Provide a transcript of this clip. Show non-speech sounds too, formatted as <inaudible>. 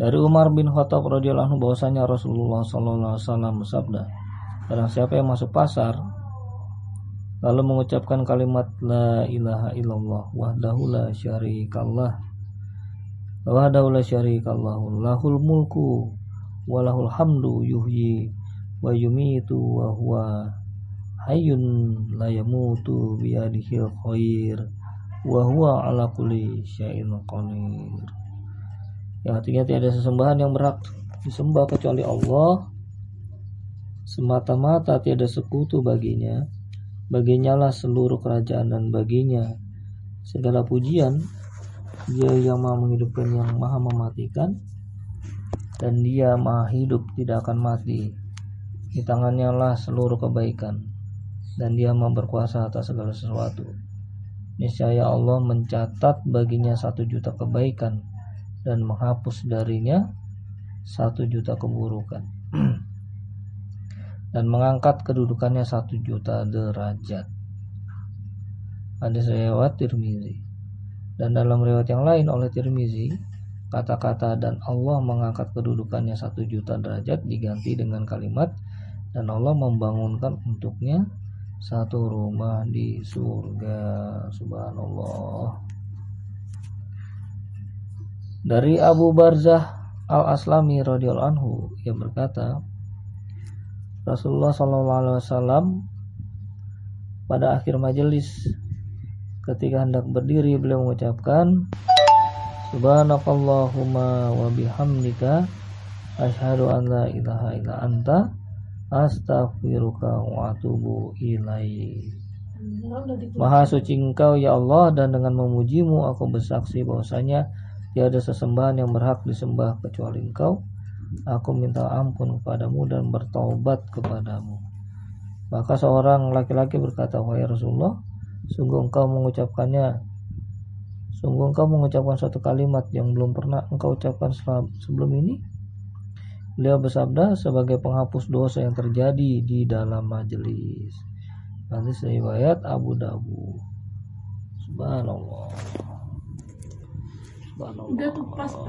Dari Umar bin Khattab radhiyallahu anhu bahwasanya Rasulullah sallallahu alaihi wasallam bersabda, barang siapa yang masuk pasar lalu mengucapkan kalimat la ilaha illallah wahdahu la syarikallah wahdahu la syarikallah lahul mulku walahul hamdu yuhyi wa yumitu wa huwa hayyun la yamutu biyadihil khair wa huwa ala kulli syai'in qadir yang artinya tiada sesembahan yang berhak disembah kecuali Allah semata-mata tiada sekutu baginya Baginya lah seluruh kerajaan dan baginya segala pujian. Dia yang maha menghidupkan yang maha mematikan dan dia maha hidup tidak akan mati. Di tangannya lah seluruh kebaikan dan dia maha berkuasa atas segala sesuatu. Niscaya Allah mencatat baginya satu juta kebaikan dan menghapus darinya satu juta keburukan. <clears throat> dan mengangkat kedudukannya satu juta derajat. Hadis riwayat Tirmizi. Dan dalam riwayat yang lain oleh Tirmizi, kata-kata dan Allah mengangkat kedudukannya satu juta derajat diganti dengan kalimat dan Allah membangunkan untuknya satu rumah di surga. Subhanallah. Dari Abu Barzah Al-Aslami radhiyallahu anhu ia berkata, Rasulullah SAW pada akhir majelis ketika hendak berdiri beliau mengucapkan Subhanakallahumma wa bihamdika asyhadu an la ilaha illa anta astaghfiruka wa atubu. Maha suci engkau ya Allah dan dengan memujimu aku bersaksi bahwasanya tiada sesembahan yang berhak disembah kecuali engkau aku minta ampun kepadamu dan bertobat kepadamu. Maka seorang laki-laki berkata, Wahai Rasulullah, sungguh engkau mengucapkannya, sungguh engkau mengucapkan suatu kalimat yang belum pernah engkau ucapkan sebelum ini. Beliau bersabda sebagai penghapus dosa yang terjadi di dalam majelis. Hadis riwayat Abu Dawud. Subhanallah. Subhanallah.